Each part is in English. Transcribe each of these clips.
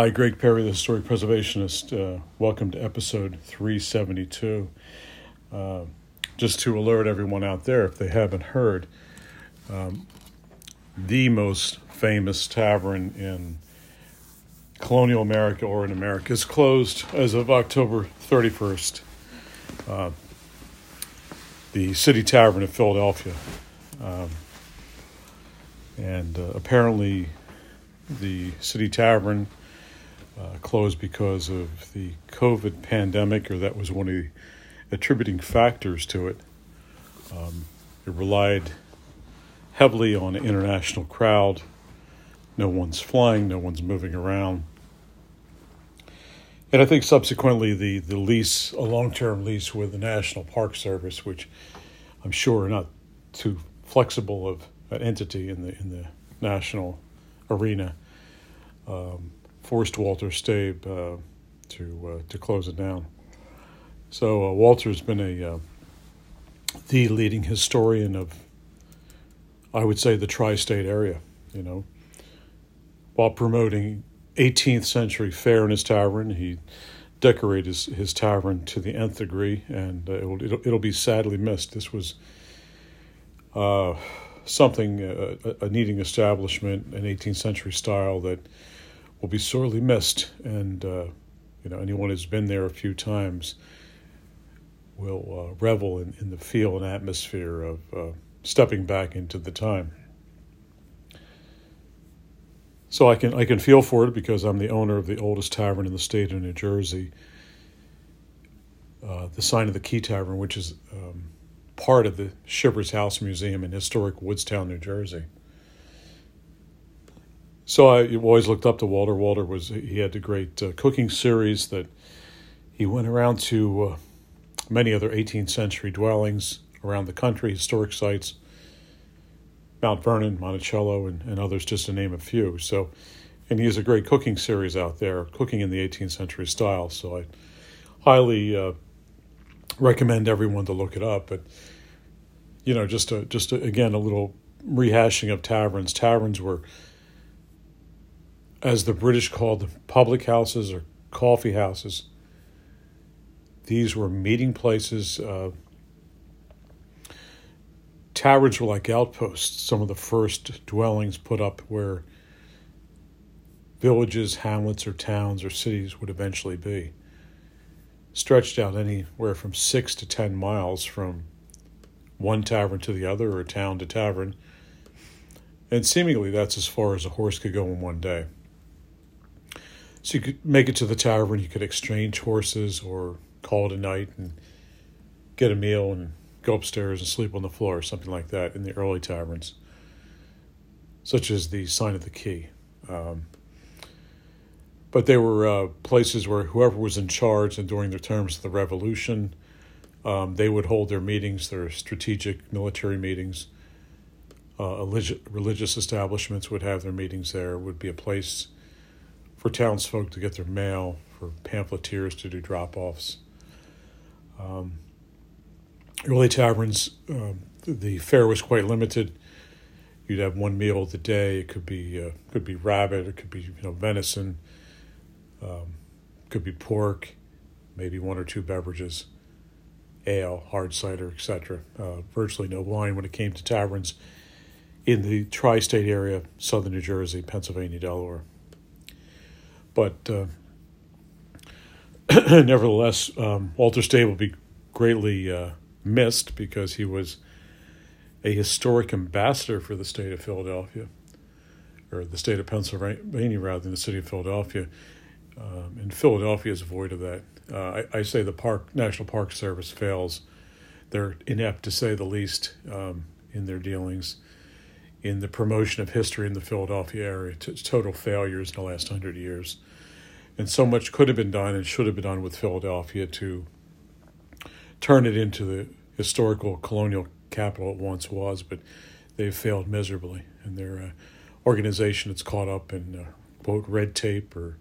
Hi, Greg Perry, the historic preservationist. Uh, welcome to episode 372. Uh, just to alert everyone out there, if they haven't heard, um, the most famous tavern in colonial America or in America is closed as of October 31st. Uh, the City Tavern of Philadelphia. Um, and uh, apparently, the City Tavern uh, closed because of the COVID pandemic, or that was one of the attributing factors to it. Um, it relied heavily on an international crowd. No one's flying, no one's moving around. And I think subsequently the, the lease, a long term lease with the National Park Service, which I'm sure are not too flexible of an entity in the in the national arena, um, forced Walter Staib uh, to uh, to close it down. So uh, Walter's been a uh, the leading historian of, I would say, the tri-state area. You know, while promoting 18th century fare in his tavern, he decorated his, his tavern to the nth degree, and uh, it'll, it'll, it'll be sadly missed. This was uh, something uh, a, a needing establishment, an 18th century style that will be sorely missed, and uh, you know anyone who's been there a few times will uh, revel in, in the feel and atmosphere of uh, stepping back into the time. So I can I can feel for it because I'm the owner of the oldest tavern in the state of New Jersey, uh, the Sign of the Key Tavern, which is um, part of the Shivers House Museum in historic Woodstown, New Jersey. So I always looked up to Walter. Walter was he had a great uh, cooking series that he went around to uh, many other 18th century dwellings around the country, historic sites Mount Vernon, Monticello, and, and others, just to name a few. So, and he has a great cooking series out there, cooking in the 18th century style. So I highly uh, recommend everyone to look it up. But you know, just a, just a, again a little rehashing of taverns. Taverns were, as the British called them, public houses or coffee houses. These were meeting places. Uh, taverns were like outposts, some of the first dwellings put up where villages, hamlets, or towns or cities would eventually be. Stretched out anywhere from six to ten miles from one tavern to the other or town to tavern, and seemingly that's as far as a horse could go in one day. So you could make it to the tavern, you could exchange horses or call it a night and get a meal and go upstairs and sleep on the floor, or something like that, in the early taverns, such as the Sign of the Key. Um, but they were uh, places where whoever was in charge and during the terms of the revolution, um, they would hold their meetings, their strategic military meetings. Uh, religious establishments would have their meetings there. It would be a place for townsfolk to get their mail, for pamphleteers to do drop offs. Um, early taverns, um, the fare was quite limited. You'd have one meal the day. It could be uh, could be rabbit. It could be you know venison. Um, could be pork, maybe one or two beverages, ale, hard cider, etc. Uh, virtually no wine when it came to taverns in the tri-state area, southern New Jersey, Pennsylvania, Delaware. But uh, nevertheless, um, Walter Staib will be greatly uh, missed because he was a historic ambassador for the state of Philadelphia, or the state of Pennsylvania rather than the city of Philadelphia. Um, and Philadelphia is void of that. Uh, I, I, say the Park National Park Service fails. They're inept, to say the least, um, in their dealings in the promotion of history in the Philadelphia area. T- total failures in the last hundred years. And so much could have been done and should have been done with Philadelphia to turn it into the historical colonial capital it once was, but they've failed miserably. And their uh, organization is caught up in uh, quote red tape or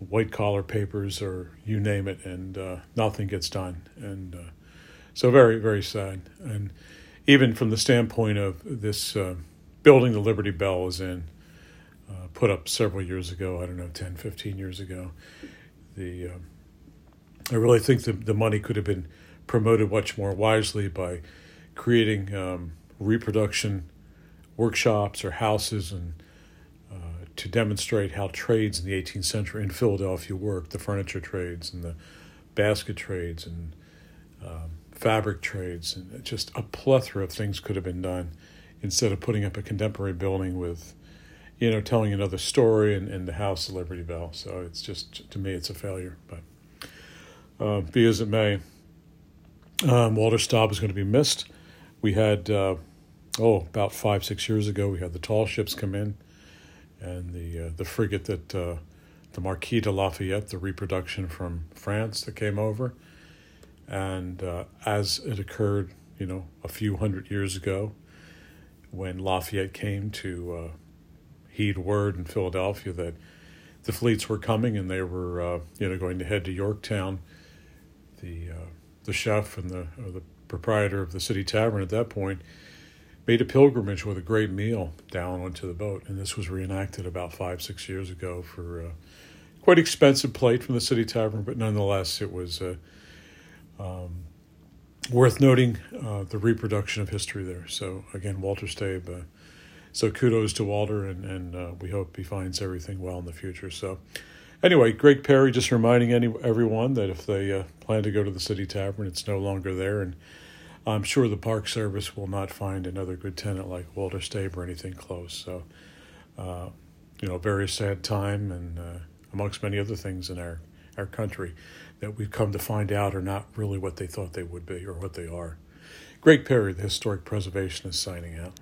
white collar papers or you name it, and uh, nothing gets done. And uh, so very very sad. And even from the standpoint of this uh, building, the Liberty Bell is in. Put up several years ago. I don't know, 10, 15 years ago. The um, I really think the the money could have been promoted much more wisely by creating um, reproduction workshops or houses and uh, to demonstrate how trades in the 18th century in Philadelphia worked the furniture trades and the basket trades and um, fabric trades and just a plethora of things could have been done instead of putting up a contemporary building with you know telling another story and, and the house of liberty bell. So it's just to me it's a failure. But uh, be as it may um, walter Staib is going to be missed. We had uh, oh about five six years ago we had the tall ships come in and the uh, the frigate that uh, the marquis de lafayette the reproduction from france that came over. And uh, as it occurred you know a few hundred years ago when lafayette came to uh, heed word in philadelphia that the fleets were coming and they were uh, you know going to head to yorktown the the chef and the the proprietor of the city tavern at that point, made a pilgrimage with a great meal down onto the boat. And this was reenacted about five, six years ago for a quite expensive plate from the city tavern, but nonetheless, it was uh, um, worth noting uh, the reproduction of history there. So, again, Walter Staib. So kudos to Walter, and, and uh, we hope he finds everything well in the future. So, anyway, Greg Perry just reminding any everyone that if they uh, plan to go to the City Tavern, it's no longer there, and I'm sure the Park Service will not find another good tenant like Walter Staib or anything close. So, uh, you know, very sad time, and uh, amongst many other things in our our country that we've come to find out are not really what they thought they would be or what they are. Greg Perry, the historic preservationist, signing out.